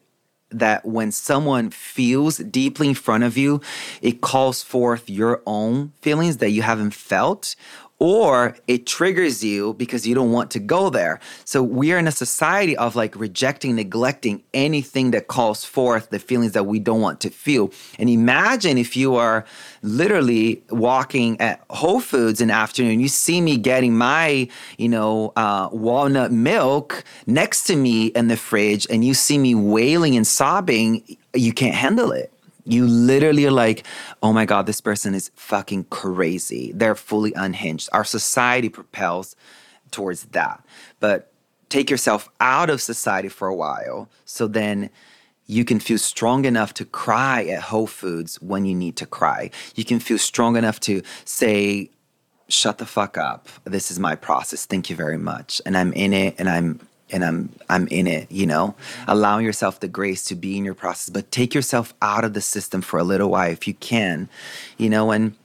that when someone feels deeply in front of you, it calls forth your own feelings that you haven't felt or it triggers you because you don't want to go there. So we are in a society of like rejecting, neglecting anything that calls forth the feelings that we don't want to feel. And imagine if you are literally walking at Whole Foods in the afternoon, you see me getting my, you know, uh, walnut milk next to me in the fridge, and you see me wailing and sobbing, you can't handle it you literally are like, oh my God, this person is fucking crazy. They're fully unhinged. Our society propels towards that. But take yourself out of society for a while so then you can feel strong enough to cry at Whole Foods when you need to cry. You can feel strong enough to say, shut the fuck up. This is my process. Thank you very much. And I'm in it and I'm and I'm I'm in it, you know. Allowing yourself the grace to be in your process, but take yourself out of the system for a little while if you can, you know, and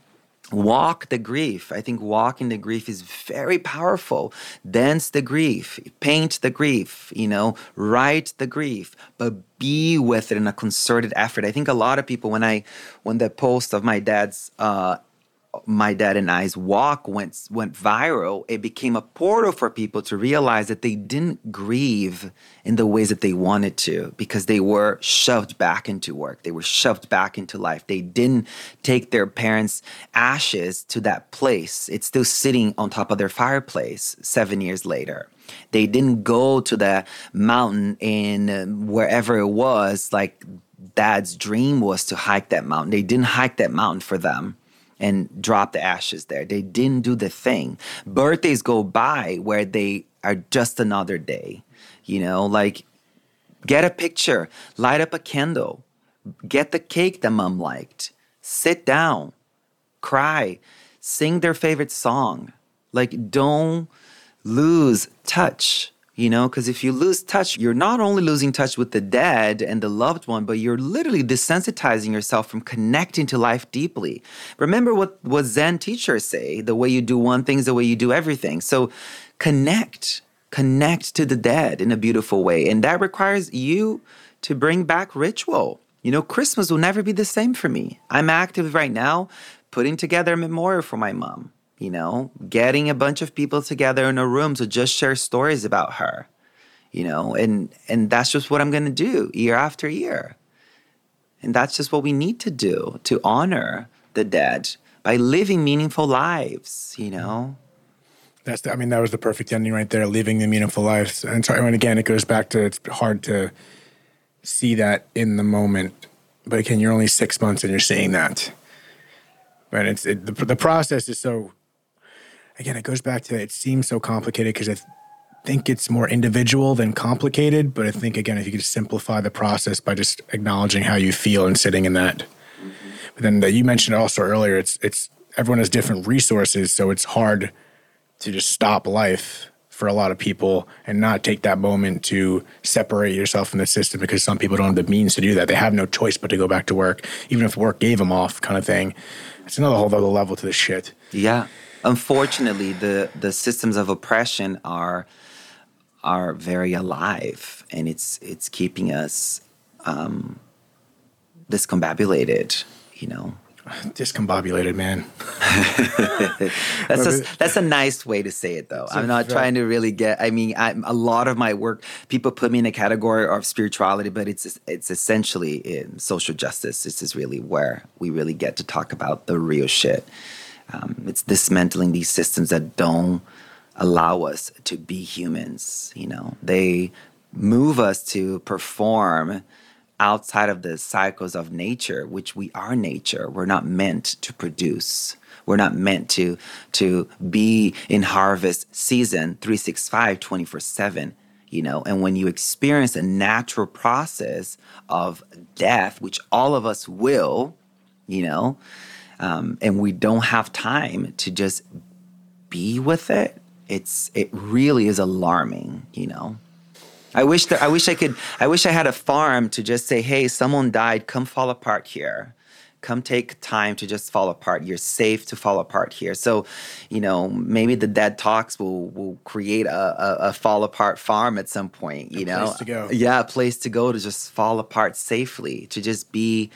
walk the grief. I think walking the grief is very powerful. Dance the grief, paint the grief, you know, write the grief, but be with it in a concerted effort. I think a lot of people when I when the post of my dad's uh my dad and I's walk went went viral, it became a portal for people to realize that they didn't grieve in the ways that they wanted to because they were shoved back into work. They were shoved back into life. They didn't take their parents' ashes to that place. It's still sitting on top of their fireplace 7 years later. They didn't go to the mountain in uh, wherever it was like dad's dream was to hike that mountain. They didn't hike that mountain for them and drop the ashes there. They didn't do the thing. Birthdays go by where they are just another day. You know, like get a picture, light up a candle, get the cake that mom liked, sit down, cry, sing their favorite song. Like, don't lose touch you know because if you lose touch you're not only losing touch with the dead and the loved one but you're literally desensitizing yourself from connecting to life deeply. Remember what what zen teachers say the way you do one thing is the way you do everything. So connect connect to the dead in a beautiful way. And that requires you to bring back ritual. You know christmas will never be the same for me. I'm active right now putting together a memorial for my mom you know, getting a bunch of people together in a room to just share stories about her, you know, and and that's just what I'm going to do year after year. And that's just what we need to do to honor the dead by living meaningful lives, you know. That's the, I mean that was the perfect ending right there, living the meaningful lives. And so and again it goes back to it's hard to see that in the moment. But again, you're only 6 months and you're seeing that. But it's it, the, the process is so again, it goes back to it seems so complicated because I think it's more individual than complicated. But I think again, if you could simplify the process by just acknowledging how you feel and sitting in that. But then the, you mentioned also earlier, it's it's everyone has different resources, so it's hard to just stop life for a lot of people and not take that moment to separate yourself from the system because some people don't have the means to do that. They have no choice but to go back to work, even if work gave them off, kind of thing. It's another whole other level to this shit. Yeah unfortunately, the the systems of oppression are are very alive, and it's it's keeping us um, discombobulated. You know, discombobulated, man. that's a, that's a nice way to say it, though. I'm not trying to really get. I mean, I, a lot of my work, people put me in a category of spirituality, but it's it's essentially in social justice. This is really where we really get to talk about the real shit. Um, it's dismantling these systems that don't allow us to be humans. You know, they move us to perform outside of the cycles of nature, which we are nature. We're not meant to produce. We're not meant to to be in harvest season 365 24/7 you know and when you experience a natural process of death which all of us will you know um, and we don't have time to just be with it it's it really is alarming you know i wish that i wish i could i wish i had a farm to just say hey someone died come fall apart here come take time to just fall apart. You're safe to fall apart here. So, you know, maybe the dead talks will will create a, a, a fall apart farm at some point. You know, place to go. yeah, a place to go to just fall apart safely. To just be,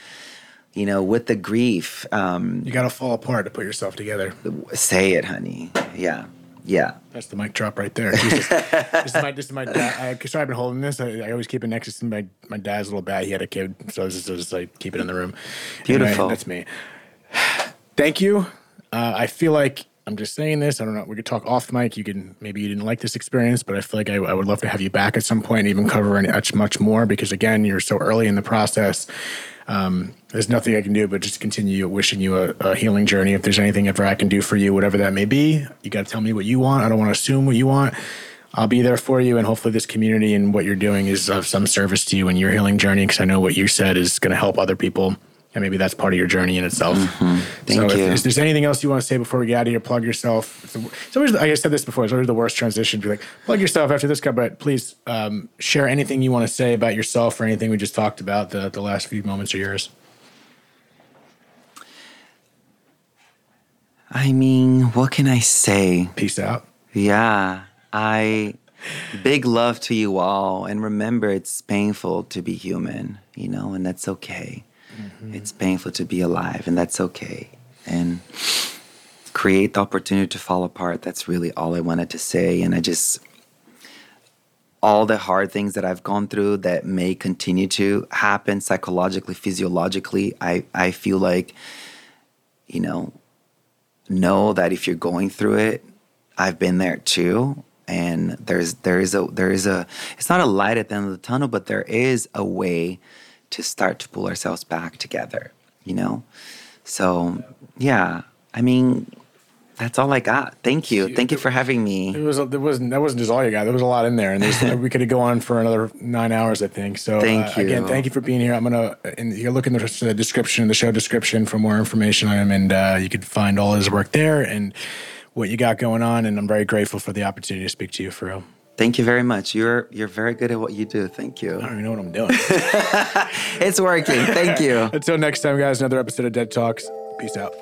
you know, with the grief. Um, You got to fall apart to put yourself together. say it, honey. Yeah, yeah. That's the mic drop right there. Jesus. this is my, this is my dad. I, sorry, I've been holding this. I, I always keep it next to my, my dad's little bag. He had a kid, so this is just like keep it in the room. Beautiful. Anyway, that's me. Thank you. Uh, I feel like I'm just saying this. I don't know. We could talk off the mic. You can maybe you didn't like this experience, but I feel like I, I would love to have you back at some point and even cover any, much much more because again, you're so early in the process. Um, there's nothing I can do but just continue wishing you a, a healing journey. If there's anything ever I can do for you, whatever that may be, you got to tell me what you want. I don't want to assume what you want. I'll be there for you, and hopefully, this community and what you're doing is of some service to you in your healing journey. Because I know what you said is going to help other people, and maybe that's part of your journey in itself. Thank so, you. If, if there's anything else you want to say before we get out of here, plug yourself. It's, it's always, like I said this before, it's always the worst transition. To be like, plug yourself after this guy, but please um, share anything you want to say about yourself or anything we just talked about. The the last few moments are yours. I mean, what can I say? Peace out. Yeah, I big love to you all, and remember, it's painful to be human, you know, and that's okay. Mm-hmm. It's painful to be alive, and that's okay. And create the opportunity to fall apart. That's really all I wanted to say. And I just, all the hard things that I've gone through that may continue to happen psychologically, physiologically, I, I feel like, you know, know that if you're going through it, I've been there too. And there's there is a there is a it's not a light at the end of the tunnel, but there is a way to start to pull ourselves back together, you know? So yeah, I mean, that's all I got. Thank you. Thank you for having me. It was there wasn't that wasn't just all you got. There was a lot in there, and we could go on for another nine hours, I think. So Thank uh, again, thank you for being here. I'm gonna and you look in the the description, the show description, for more information on him, and uh, you can find all his work there and what you got going on. And I'm very grateful for the opportunity to speak to you, for real. Thank you very much. You're you're very good at what you do. Thank you. I don't even know what I'm doing. It's working. Thank you. Until next time, guys. Another episode of Dead Talks. Peace out.